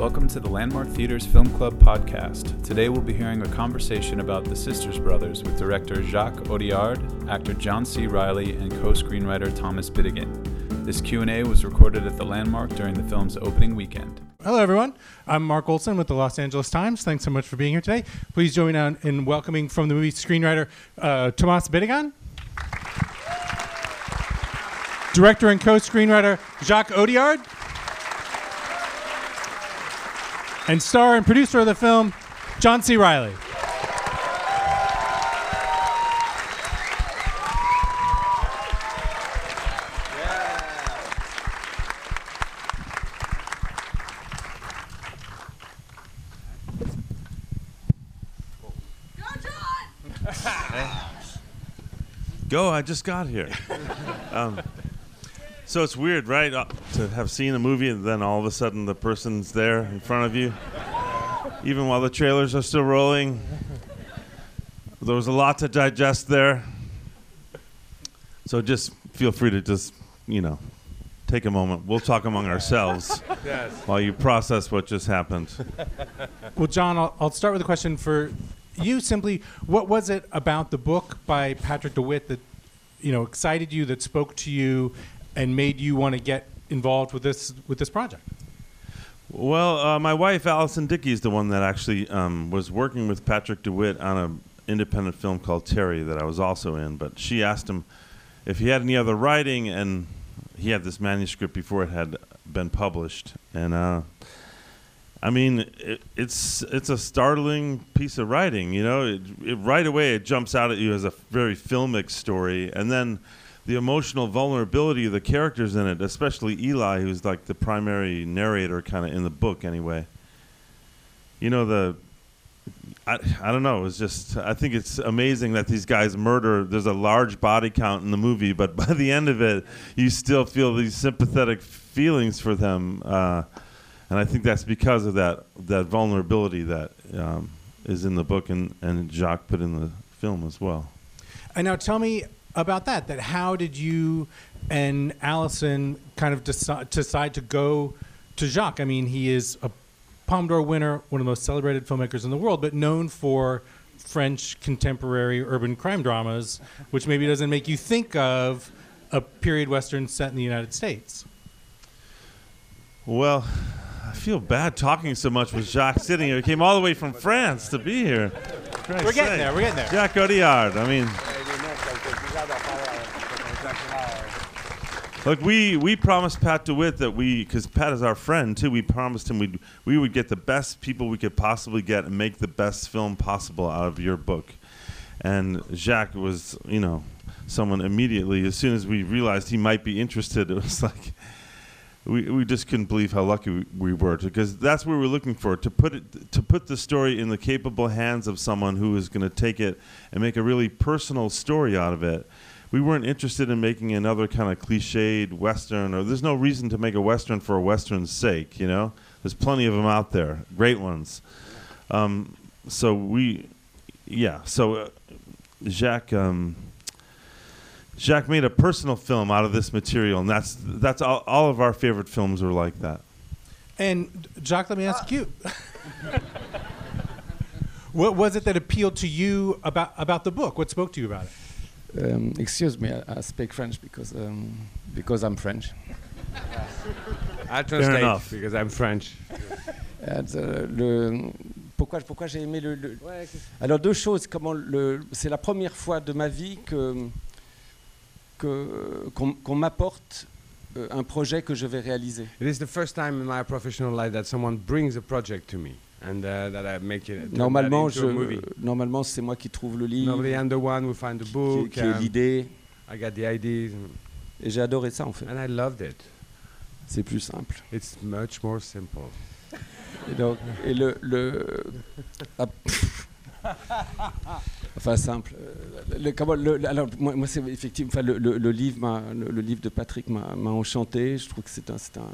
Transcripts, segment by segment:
Welcome to the Landmark Theater's Film Club podcast. Today we'll be hearing a conversation about The Sisters Brothers with director Jacques Audiard, actor John C. Reilly, and co-screenwriter Thomas Bidegain. This Q&A was recorded at the Landmark during the film's opening weekend. Hello, everyone. I'm Mark Olsen with the Los Angeles Times. Thanks so much for being here today. Please join me in welcoming from the movie screenwriter uh, Thomas Bidegain, director and co-screenwriter Jacques Audiard, and star and producer of the film, John C. Reilly. Go, I just got here. um, so it's weird, right? Uh, to have seen a movie and then all of a sudden the person's there in front of you, even while the trailers are still rolling. There was a lot to digest there. So just feel free to just, you know, take a moment. We'll talk among ourselves yes. while you process what just happened. Well, John, I'll, I'll start with a question for you. Simply, what was it about the book by Patrick DeWitt that you know excited you, that spoke to you, and made you want to get involved with this with this project? Well, uh, my wife Alison Dickey is the one that actually um, was working with Patrick DeWitt on an independent film called Terri that I was also in. But she asked him if he had any other writing, and he had this manuscript before it had been published. And uh, I mean, it, it's it's a startling piece of writing. You know, it, it, right away it jumps out at you as a very filmic story, and then the emotional vulnerability of the characters in it, especially Eli, who's like the primary narrator kind of in the book anyway. You know the I, I don't know. It's just I think it's amazing that these guys murder. There's a large body count in the movie, but by the end of it, you still feel these sympathetic feelings for them, uh, and I think that's because of that that vulnerability that um, is in the book and and Jacques put in the film as well. And now tell me about that. That how did you and Alison kind of decide, decide to go to Jacques? I mean, he is a Palme d'Or winner, one of the most celebrated filmmakers in the world, but known for French contemporary urban crime dramas, which maybe doesn't make you think of a period western set in the United States. Well, I feel bad talking so much with Jacques sitting here. He came all the way from France to be here. Christ we're getting there. We're getting there. Jacques Audiard. I mean, Look, we, we promised Pat DeWitt that we, because Pat is our friend too, we promised him we'd, we would get the best people we could possibly get and make the best film possible out of your book. And Jacques was, you know, someone immediately, as soon as we realized he might be interested, it was like, we, we just couldn't believe how lucky we, we were because that's what we were looking for to put it to put the story in the capable hands of someone who is going to take it and make a really personal story out of it we weren't interested in making another kind of cliched western or there's no reason to make a western for a western's sake you know? There's plenty of them out there great ones. Um, so we yeah so uh, jacques um, jacques made a personal film out of this material and that's that's all, all of our favorite films are like that. And jacques let me ask you. What was it that appealed to you about about the book? What spoke to you about it um, excuse me, I, I, speak French because um, because I'm French. I translate because I'm French. And, uh, le, pourquoi pourquoi j'ai aimé le, le ouais, alors deux choses comment le c'est la première fois de ma vie que que qu'on qu m'apporte euh, un projet que je vais réaliser. It is the first time in my professional life that someone brings a project to me. And, uh, that I make it, normalement, je, normalement, c'est moi qui trouve le livre. Normally, I'm the one who find the book. Qui, um, l'idée. I got the ideas. Et j'ai adoré ça en fait. And I loved it. C'est plus simple. It's much more simple. Et donc, et le, le ah, enfin simple. Euh, le, le, alors moi, moi c'est effectivement, enfin, le, livre, le, livre de Patrick m'a enchanté. Je trouve que c'est un, un,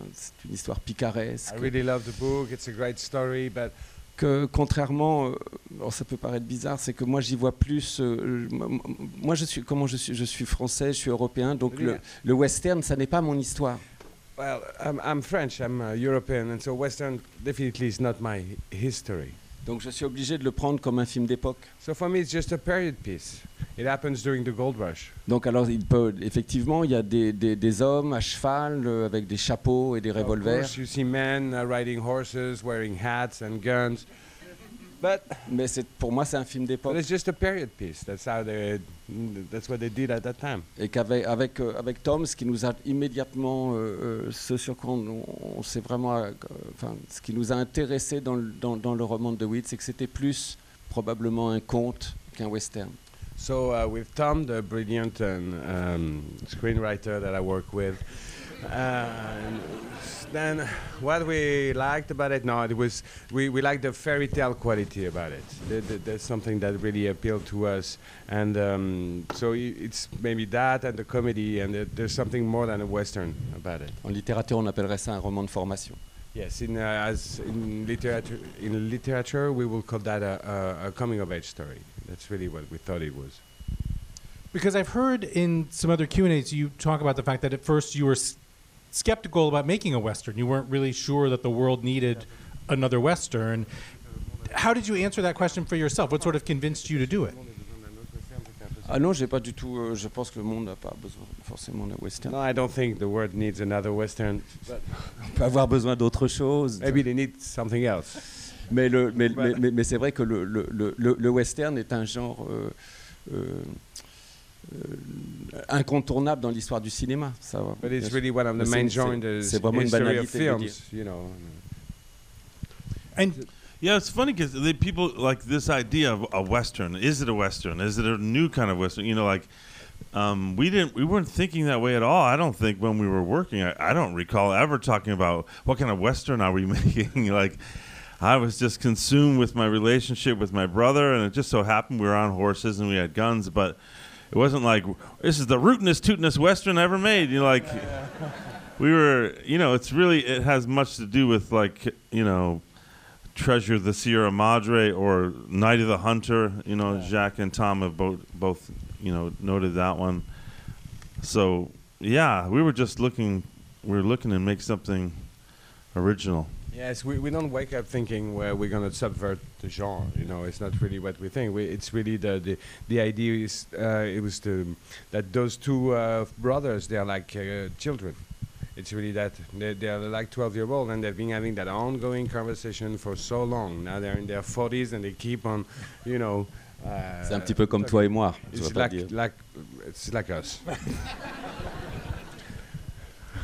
une histoire picaresque. I really love the book. It's a great story, but que contrairement, euh, ça peut paraître bizarre, c'est que moi j'y vois plus. Euh, moi je suis, comment je suis, je suis français, je suis européen, donc le, le western, ça n'est pas mon histoire. Well, I'm, I'm French, I'm uh, European, and so Western definitely is not my hi- history. Donc je suis obligé de le prendre comme un film d'époque. So for me, it's just a period piece. It happens during the gold rush. Donc alors il peut effectivement il y a des, des- des hommes à cheval euh, avec des chapeaux et des Of revolvers. course, you see men uh, riding horses, wearing hats and guns. But, Mais c'est pour moi c'est un film but d'époque it's just a period piece. That's how they, that's what they did at that time. et qu'avec avec, euh, avec Tom ce qui nous a immédiatement euh, euh, ce sur quoi on, on s'est vraiment euh, enfin ce qui nous a intéressé dans le, dans, dans le roman de DeWitt c'est que c'était plus probablement un conte qu'un western. So uh, with Tom, the brilliant and, um, screenwriter that I work with, uh, then what we liked about it, no, it was we, we liked the fairy tale quality about it. There- there- There's something that really appealed to us, and um, so it's maybe that and the comedy, and there- there's something more than a western about it. En littérature on appellerait ça un roman de formation. Yes, in uh, as in literature, in literature, we will call that a, a, a coming of age story. That's really what we thought it was. Because I've heard in some other Q and A's you talk about the fact that at first you were s- skeptical about making a western. You weren't really sure that the world needed another western. How did you answer that question for yourself? What sort of convinced you to do it? Ah non, j'ai pas du tout. euh, je pense que le monde n'a pas besoin forcément d'un western. No, I don't think the world needs another western. On peut avoir besoin d'autre chose. Maybe they need something else. Mais, le, mais, mais, mais- mais c'est vrai que le, le, le, western est un genre euh, euh, incontournable dans l'histoire du cinéma. Ça, But it's really one of the main c'est- genres c'est vraiment une of banalité de le films. You know. And Yeah, it's funny because people like this idea of a western. Is it a western? Is it a new kind of western? You know, like um, we didn't, we weren't thinking that way at all. I don't think when we were working, I, I don't recall ever talking about what kind of western are we making. like, I was just consumed with my relationship with my brother, and it just so happened we were on horses and we had guns, but it wasn't like this is the rootinest, tootinest western ever made. You know, like we were, you know, it's really it has much to do with like you know Treasure the Sierra Madre or Night of the Hunter. You know, Jack and Tom have both both you know noted that one. So yeah, we were just looking. We were looking to make something original. Yes, we, we don't wake up thinking where we're going to subvert the genre. You know, it's not really what we think. We, it's really the the, the idea is uh, it was the that those two uh, brothers they are like uh, children. It's really that they they are like 12 year old and they've been having that ongoing conversation for so long. Now they're in their 40s and they keep on, you know. Uh, C'est un petit peu comme toi et moi. It's like, like it's like us.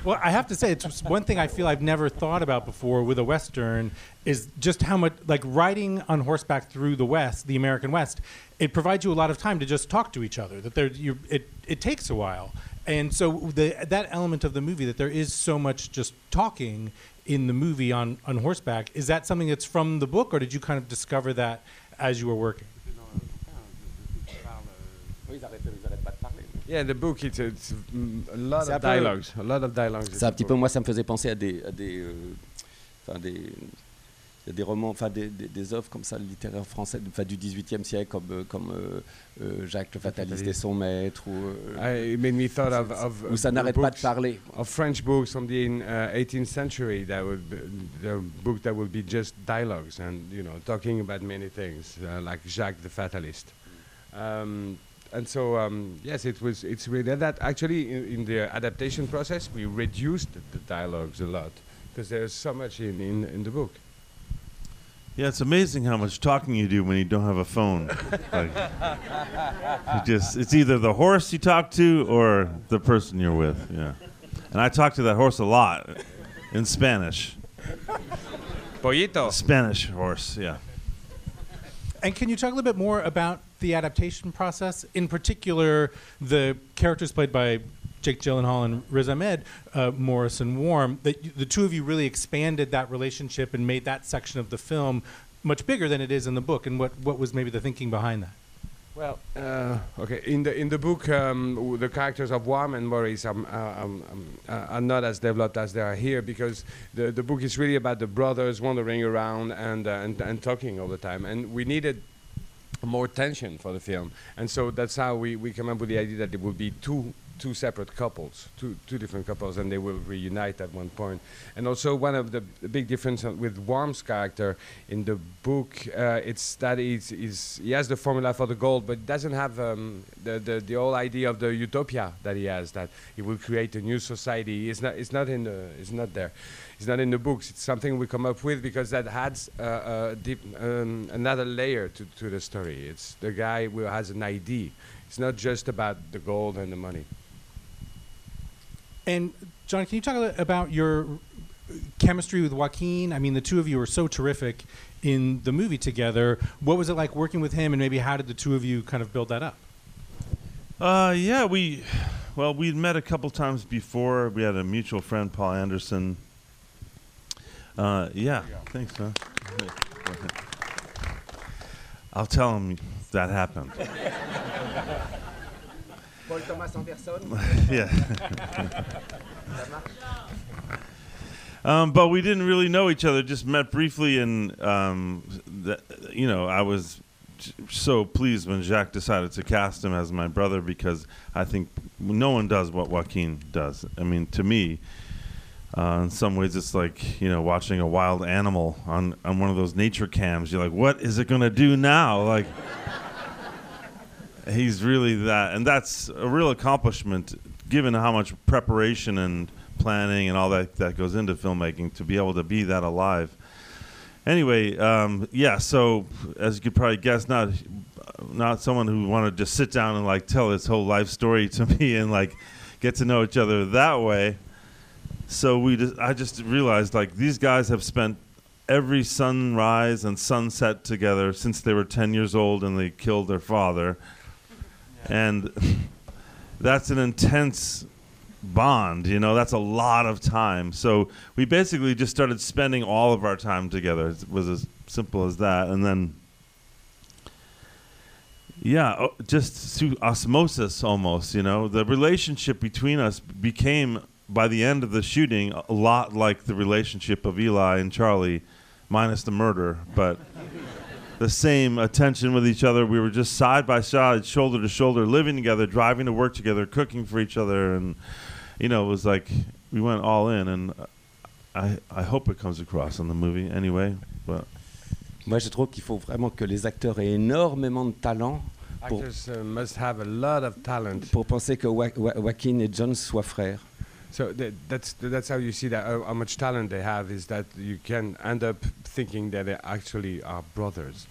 well, I have to say, it's one thing I feel I've never thought about before with a western is just how much like riding on horseback through the West, the American West. It provides you a lot of time to just talk to each other. That there, you, it it takes a while, and so the that element of the movie that there is so much just talking in the movie on on horseback. Is that something that's from the book, or did you kind of discover that as you were working? Yeah, the book it's, it's a lot of dialogues, a lot of dialogues. C'est un petit peu, moi, ça me faisait penser à des, à des, euh, des, romans, enfin des, des, des œuvres comme ça littéraires français, enfin du XVIIIe siècle, comme euh, comme euh, euh, Jacques le Fataliste et son maître, ou I, it made me thought of, of où ça n'arrête pas de parler. Of French books from the uh, 18th century that would be, the book that would be just dialogues and you know talking about many things uh, like Jacques the Fatalist. Um, and so um, yes, it was. It's really that actually in, in the adaptation process we reduced the, the dialogues a lot because there's so much in, in, in the book. Yeah, it's amazing how much talking you do when you don't have a phone. like, you just it's either the horse you talk to or the person you're with. Yeah, and I talk to that horse a lot in Spanish. Pollito. Spanish horse. Yeah. And can you talk a little bit more about the adaptation process? In particular, the characters played by Jake Gyllenhaal and Riz Ahmed, uh, Morris and Warm, that the two of you really expanded that relationship and made that section of the film much bigger than it is in the book. And what, what was maybe the thinking behind that? Well, uh, okay. In the in the book, um, the characters of Warm and Maurice um, uh, um, um, uh, are not as developed as they are here because the the book is really about the brothers wandering around and uh, and, and talking all the time, and we needed more tension for the film, and so that's how we, we come up with the idea that it would be two two separate couples, two two different couples, and they will reunite at one point. And also, one of the, big difference with Warm's character in the book, uh, it's that he's, he's, he has the formula for the gold, but doesn't have um, the, the the whole idea of the utopia that he has, that he will create a new society. It's not it's not in the it's not there. It's not in the books. It's something we come up with because that adds uh, uh, deep, um, another layer to, to the story. It's the guy who has an idea. It's not just about the gold and the money. And John, can you talk a little about your chemistry with Joaquin? I mean, the two of you are so terrific in the movie together. What was it like working with him, and maybe how did the two of you kind of build that up? Uh, yeah, we, well, we'd met a couple times before. We had a mutual friend, Paul Anderson. Uh, yeah, thanks, man. I'll tell him that happened. Paul Thomas en personne. yeah. Um, but we didn't really know each other. Just met briefly, and um, th- you know, I was j- so pleased when Jacques decided to cast him as my brother because I think no one does what Joaquin does. I mean, to me, uh, in some ways, it's like you know watching a wild animal on on one of those nature cams. You're like, what is it gonna do now? Like. He's really that, and that's a real accomplishment, given how much preparation and planning and all that that goes into filmmaking to be able to be that alive. Anyway, um, yeah. So as you could probably guess, not not someone who wanted to sit down and like tell his whole life story to me and like get to know each other that way. So we just, I just realized like these guys have spent every sunrise and sunset together since they were 10 years old and they killed their father. And that's an intense bond, you know, that's a lot of time. So we basically just started spending all of our time together. It was as simple as that. And then, yeah, oh, just through osmosis almost, you know, the relationship between us became, by the end of the shooting, a lot like the relationship of Eli and Charlie, minus the murder. But the same attention with each other. We were just side by side, shoulder to shoulder, living together, driving to work together, cooking for each other, and you know, it was like we went all in. And I I hope it comes across in the movie anyway. But Moi, je trouve qu'il faut vraiment que les acteurs aient énormément de talent pour, Actors uh, must have a lot of talent. pour penser que Wa- Wa- Joaquin et John soient frères. So th- that's that's how you see that uh, how much talent they have is that you can end up thinking that they actually are brothers.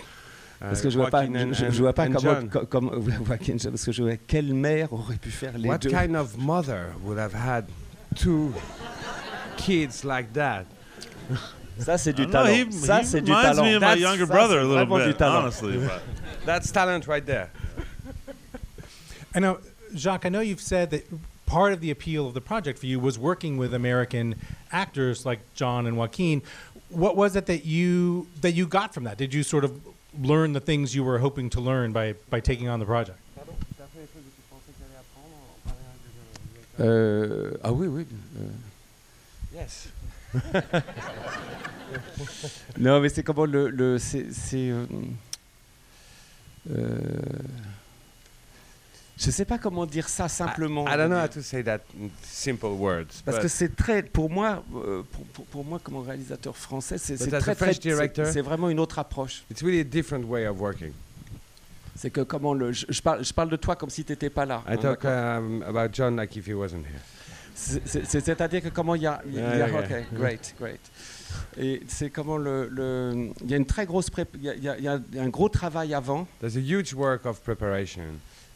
Uh, Parce que je vois pas, Joaquin je, je vois pas and comment, comme Joaquin, parce que je vois quelle mère aurait pu faire les What deux. kind of mother would have had two kids like that? Ça, c'est du don't know, talent. he, ça, he c'est du reminds talent. me of my younger brother a little bit, talent. honestly. but- That's talent right there. I know, Jacques. I know you've said that part of the appeal of the project for you was working with American actors like John and Joaquin. What was it that you that you got from that? Did you sort of learn the things you were hoping to learn by by taking on the project? Euh, ah oui, oui. euh, Yes. Non, mais c'est comment le. le c'est. c'est, euh, euh, je sais pas comment dire ça simplement. I don't know how to say that in simple words. Parce que c'est très, pour moi, euh, pour, pour- pour moi comme réalisateur français, c'est très, très, c'est- director- c'est vraiment une autre approche. it's really a different way of working. C'est que comment le, je, je parle, je parle de toi comme si tu n'étais pas là. I hein, talk um, about John like if he wasn't here. C'est- c'est- c'est- C'est-à-dire que comment il y a, il y a- Yeah, yeah, ok, yeah. great, great. Et c'est comment le, le- il y a une très grosse y y il y a un gros travail avant. There's a huge work of preparation.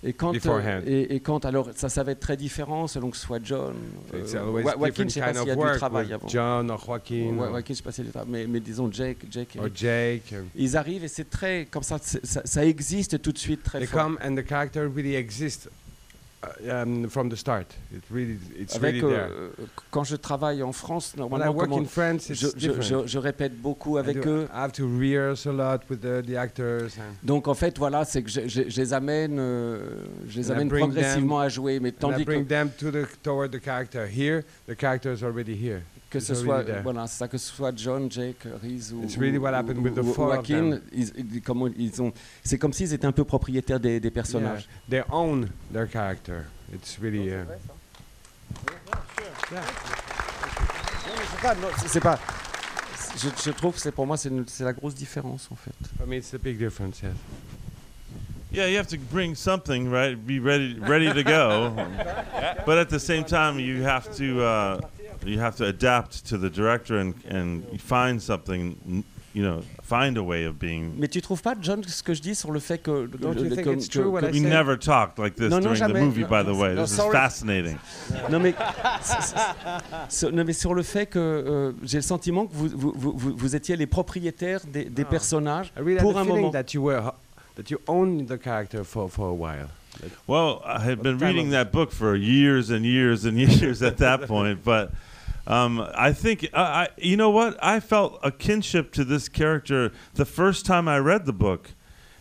Et quand, euh, et, et quand alors ça, ça va être très différent selon que ce soit John. Euh, Joaquin, je sais pas s'il y a du travail avant. John or Joaquin or, Joaquin, je sais pas s'il y a du travail, mais, mais disons Jake, Jake. or Jake. Ils arrivent et c'est très comme ça, ça, ça existe tout de suite très they fort. come and the character really exists um, from the start. It really, it's Avec, really there. euh, quand je travaille en France, When I normalement, work in France, it's je, je- different. je- je répète beaucoup I avec do- eux. I have to rehearse a lot with the, the actors. Donc en fait, voilà, c'est que je, les amène, euh, je les And amène bring progressivement à jouer, mais I tandis que, bring them to the toward the character. Here, the character is already here. Que it's ce soit, voilà, ça, que ce soit John, Jake, Reese ou, really ou- what happened ou- the Joaquin, ils, comment ils ont, c'est comme s'ils étaient un peu propriétaires des, des personnages. Yeah, they own their character. It's really. Uh, Non, mais c'est pas. non, c'est- c'est pas je, je trouve que c'est pour moi c'est la grosse différence en fait. for me, it's a big difference. Yes. Yeah, you have to bring something, right? Be ready, ready to go. but at the same time, you have to uh, you have to adapt to the director and and find something, n- you know, find a way of being. Mais tu trouves pas, John, ce que je dis sur le fait que. Don't you think it's que- true what que- I We say- never talked like this No, no, during the jamais. movie, No, by the way. no, This is sorry. fascinating. Non mais, c'est- non, mais sur le fait que euh, j'ai le sentiment que vous, vous, vous, vous- vous étiez les propriétaires des, des Ah. personnages I really pour had un the feeling moment. that you were that you owned the character for for a while. Well, I had been reading that book for years and years and years at that point, but um, I think I, I, you know what? I felt a kinship to this character the first time I read the book.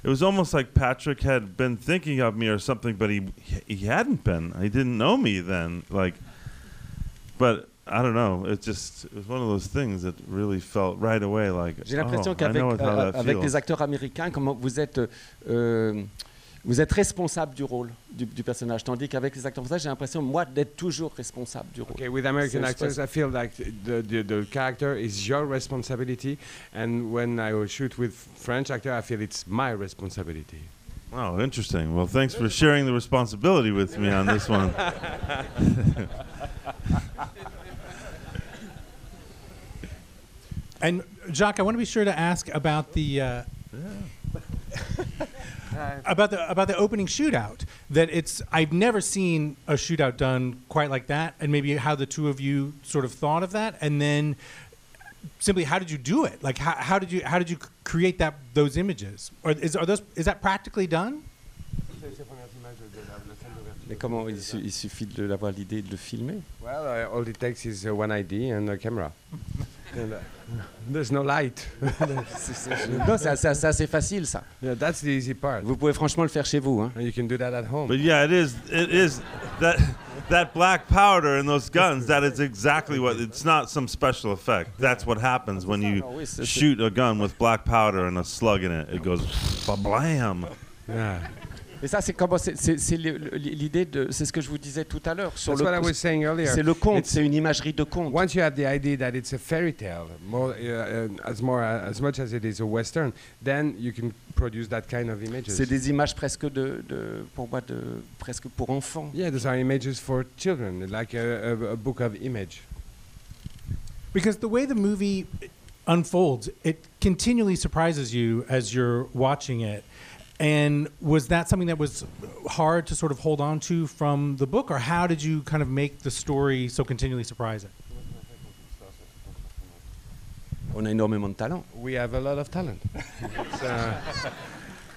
It was almost like Patrick had been thinking of me or something, but he he hadn't been. He didn't know me then. Like, but I don't know. It just it was one of those things that really felt right away like. J'ai l'impression oh, I qu'avec know how euh, that avec feels. les acteurs américains, comment vous êtes euh, vous êtes responsable du rôle du, du personnage, tandis qu'avec les acteurs français, j'ai l'impression moi d'être toujours responsable du rôle. Okay, with American actors, I feel like the, the the character is your responsibility, and when I will shoot with French actor, I feel it's my responsibility. Oh, interesting. Well, thanks for sharing the responsibility with me on this one. And Jacques, I want to be sure to ask about the uh, about the about the opening shootout. That it's I've never seen a shootout done quite like that, and maybe how the two of you sort of thought of that, and then simply how did you do it? Like how, how did you how did you create that those images? Or is are those is that practically done? Mais comment il, su- il suffit de d'avoir l'idée de le filmer Well, uh, all it takes is uh, one ID and a camera. and, uh, there's no light. Non, c'est assez, c'est assez facile ça. yeah, that's the easy part. Vous pouvez franchement le faire chez vous. Hein. And you can do that at home. But yeah, it is. It is that that black powder and those guns. That is exactly what. It's not some special effect. That's what happens when you Oui, c'est- c'est- shoot a gun with black powder and a slug in it. It goes blam. yeah. Et ça, c'est l'idée de. C'est ce que je vous disais tout à l'heure sur That's what I le. was saying earlier. C'est le conte, c'est une imagerie de conte. Once you have the idea that it's a fairy tale, more uh, uh, as more uh, as much as it is a western, then you can produce that kind of images. C'est des images presque de, de pour moi de presque pour enfants. Yeah, those are images for children, like a, a, a book of image. Because the way the movie unfolds, it continually surprises you as you're watching it. And was that something that was hard to sort of hold on to from the book, or how did you kind of make the story so continually surprising? On a énormément de talent. We have a lot of talent. It's, uh,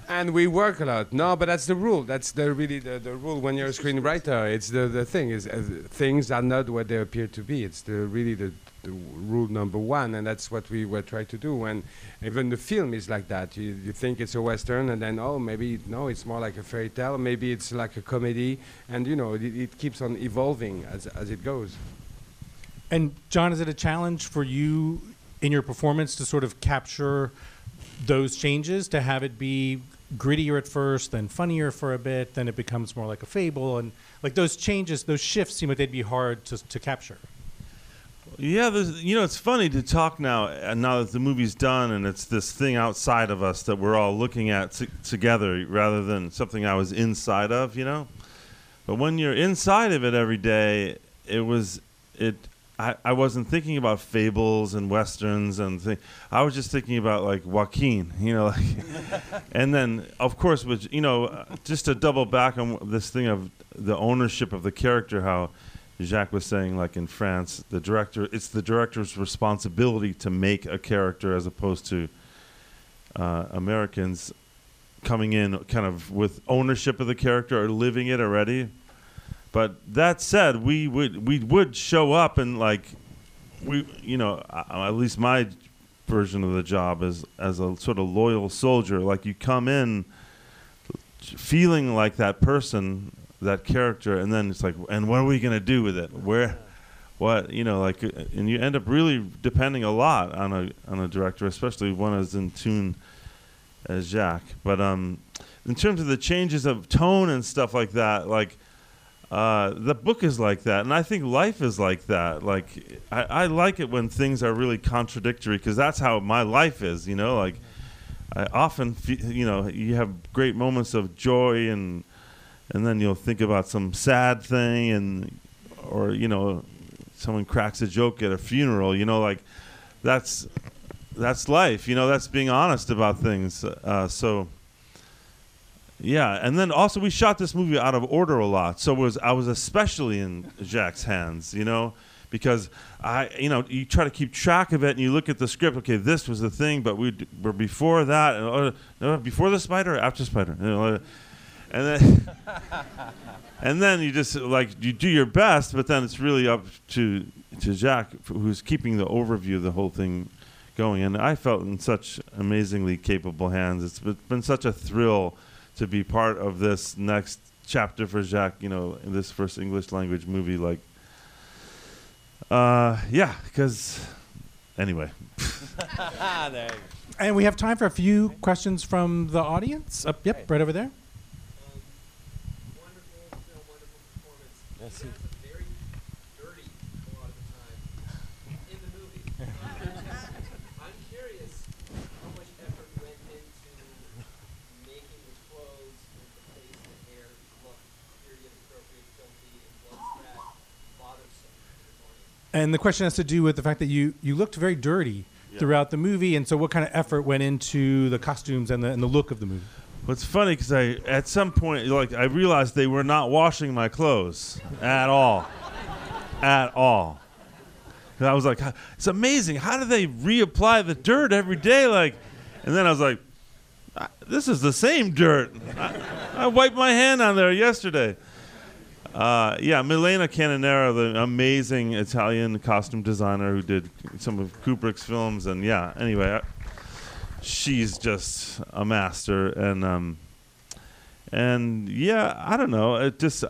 and we work a lot. No, but that's the rule. That's the really the, the rule when you're a screenwriter. It's the, the thing is uh, things are not what they appear to be. It's the really the, the rule number one, and that's what we were trying to do. And even the film is like that. You, you think it's a western, and then oh maybe no, it's more like a fairy tale. Maybe it's like a comedy, and you know it, it keeps on evolving as as it goes. And John, is it a challenge for you in your performance to sort of capture those changes, to have it be grittier at first, then funnier for a bit, then it becomes more like a fable, and like those changes, those shifts seem like they'd be hard to, to capture. Yeah, you know, it's funny to talk now, uh, now that the movie's done, and it's this thing outside of us that we're all looking at t- together, rather than something I was inside of, you know. But when you're inside of it every day, it was it. I, I wasn't thinking about fables and westerns and thing. I was just thinking about like Joaquin, you know, like, and then of course, which you know, uh, just to double back on this thing of the ownership of the character, how Jacques was saying, like in France, the director, it's the director's responsibility to make a character as opposed to uh, Americans coming in kind of with ownership of the character or living it already. But that said, we would we would show up and like we you know at least my version of the job is as a sort of loyal soldier. Like you come in feeling like that person, that character, and then it's like, and what are we gonna do with it? Where, what you know, like, uh, and you end up really depending a lot on a on a director, especially one as in tune as Jack. But um, in terms of the changes of tone and stuff like that, like. Uh, the book is like that, and I think life is like that. Like I, I like it when things are really contradictory because that's how my life is. You know, like I often, fe- you know, you have great moments of joy, and and then you'll think about some sad thing, and or you know, someone cracks a joke at a funeral. You know, like that's that's life. You know, that's being honest about things. Uh, so yeah, and then also we shot this movie out of order a lot. So was I was especially in Jack's hands, you know, because I, you know, you try to keep track of it and you look at the script. Okay, this was the thing, but we were before that, and, uh, before the spider, after spider, you know, uh, and then and then you just like you do your best, but then it's really up to to Jacques, who's keeping the overview of the whole thing going. And I felt in such amazingly capable hands. It's been such a thrill to be part of this next chapter for Jacques, you know, in this first English language movie. Like, uh, yeah, because anyway, And we have time for a few questions from the audience. Up, yep, right over there. wonderful film, wonderful performance. It's very dirty a lot of the time in the movie. I'm curious how much effort went into making the clothes and the face and the hair look period appropriate, filthy, and was that bothersome to the audience? And the question has to do with the fact that you you looked very dirty Yeah. throughout the movie, and so what kind of effort went into the costumes and the and the look of the movie? Well, it's funny because I at some point like I realized they were not washing my clothes at all, at all. And I was like, it's amazing. How do they reapply the dirt every day? Like, and then I was like, "Ah, this is the same dirt. I, I wiped my hand on there yesterday. Uh, yeah, Milena Canonero, the amazing Italian costume designer who did some of Kubrick's films, and yeah. Anyway, I, she's just a master and um and yeah i don't know it just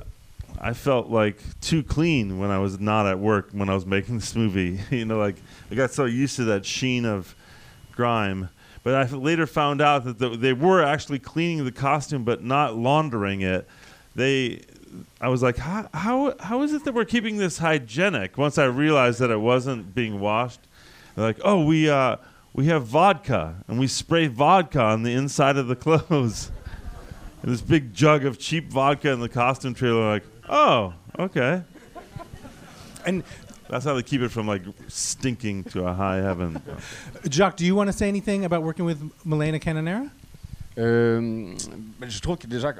i felt like too clean when i was not at work when i was making this movie you know like i got so used to that sheen of grime but I later found out that the, they were actually cleaning the costume but not laundering it they i was like how, how, how is it that we're keeping this hygienic once i realized that it wasn't being washed they're like oh we uh we have vodka and we spray vodka on the inside of the clothes. and this big jug of cheap vodka in the costume trailer, like, oh, okay. And That's how they keep it from like stinking to a high heaven. Jacques, do you want to say anything about working with Milena Canonero? Euh, je trouve que déjà,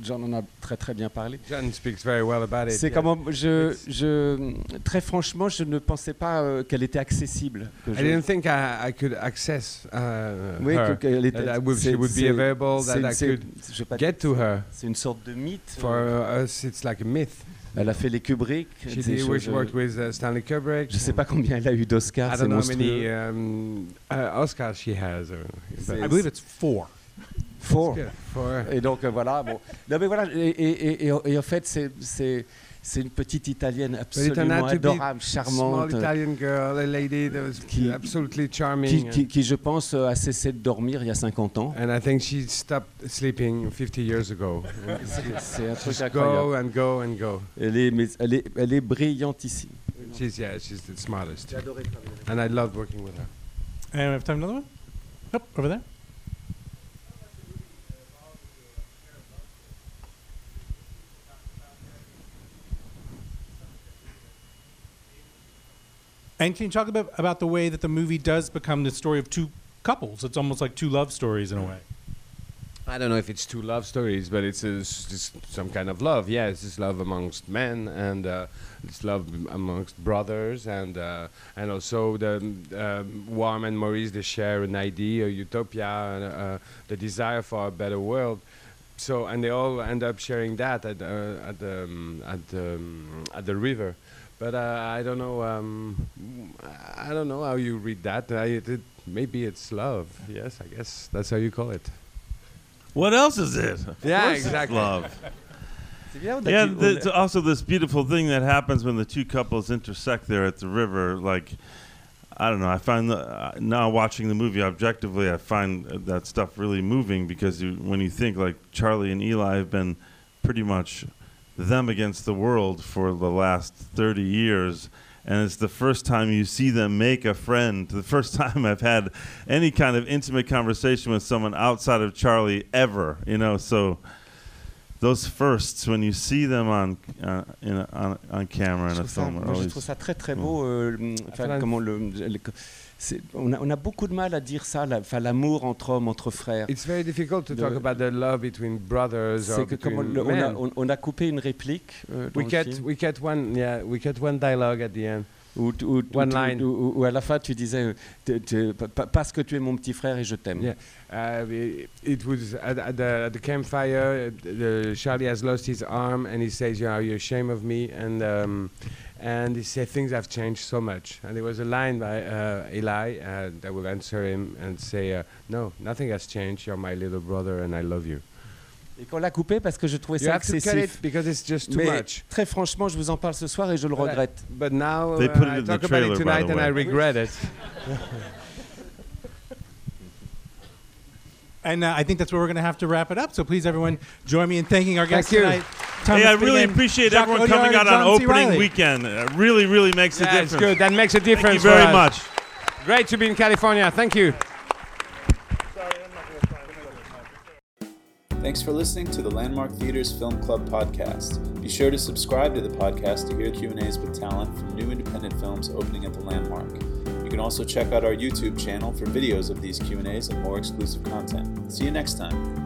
John en a très très bien parlé. John speaks very well about it. C'est yeah. comment je, It's- je, très franchement, je ne pensais pas euh, qu'elle était accessible. que I je- didn't think I, I could access uh, oui, her. qu'elle était. that I would- she would be available, that I could je get to her. C'est une sorte de mythe. For us, it's like a myth. Elle a fait les Kubrick. She des did, choses, she worked with uh, Stanley Kubrick. je ne sais pas combien elle a eu d'Oscars. I don't know how many um, uh, Oscars she has. Or, I believe it's four. Four. Et donc euh, voilà, bon. Non mais voilà, et, et- et- et- et en fait c'est c'est c'est une petite italienne absolument adorable, small charmante, Italian girl, a lady that was Qui- absolutely charming. qui, qui, qui, je pense euh, a cessé de dormir il y a 50 ans. and I think she stopped sleeping 50 years ago. C'est- C'est un truc incroyable. go and go and go. Elle est, mais elle est, elle est brillantissime. She's yeah, she's the smartest. And I loved working with her. And we have time for another one? Yep, over there. And can you talk about about the way that the movie does become the story of two couples? It's almost like two love stories in a way. I don't know if it's two love stories, but it's, a, s- just some kind of love. Yeah, it's just love amongst men, and uh, it's love amongst brothers, and uh, and also the um, Warm and Maurice they share an idea, a utopia, and, uh, the desire for a better world. So and they all end up sharing that at uh, at um, at um, at the river. But uh, I don't know. Um, I don't know how you read that. I, it, maybe it's love. Yes, I guess that's how you call it. What else is it? Of Yeah, exactly. Love. C'est bien, on a Yeah, dit- on there's also this beautiful thing that happens when the two couples intersect there at the river. Like, I don't know. I find the, uh, now watching the movie objectively, I find uh, that stuff really moving because you, when you think like Charlie and Eli have been pretty much them against the world for the last 30 years. And it's the first time you see them make a friend. The first time I've had any kind of intimate conversation with someone outside of Charlie ever, you know. So those firsts, when you see them on uh, in a, on, on camera in Je a film, are moi, je trouve ça très très beau. euh, enfin, Enfin, comment le, le- c'est- on, a, on a beaucoup de mal à dire ça, la- l'amour entre hommes, entre frères. It's very difficult to talk about the love between brothers or comme on, between le- on a, men. on- on a coupé une réplique euh, we get we get one yeah we get one dialogue at the end. où à la fin tu disais euh, te- te- parce que tu es mon petit frère et je t'aime. Yeah. Uh, it, was at, at the, at the campfire. uh, Charlie has lost his arm, and he says, "Yeah, you're ashamed of me." And um, and he said, "Things have changed so much." And there was a line by uh, Eli uh, that will answer him and say, uh, "No, nothing has changed. You're my little brother, and I love you." Et qu'on l'a coupé parce que je trouvais You ça have to cut excessif. it because it's just too Mais much. très franchement, je vous en parle ce soir et je le But I- But now They uh, put it I in the talk about it tonight, and I regret it. And uh, I think that's where we're going to have to wrap it up. So please, everyone, join me in thanking our guests Thank you. Tonight. Thomas hey, I really Finnegan, appreciate Jacques everyone Audiard, coming out on opening Reilly. weekend. It really, really makes a Yeah, it's difference. good. That makes a difference. Thank you very for us. much. Great to be in California. Thank you. Thanks for listening to the Landmark Theaters Film Club podcast. Be sure to subscribe to the podcast to hear Q&As with talent from new independent films opening at the Landmark. You can also check out our YouTube channel for videos of these Q&As and more exclusive content. See you next time.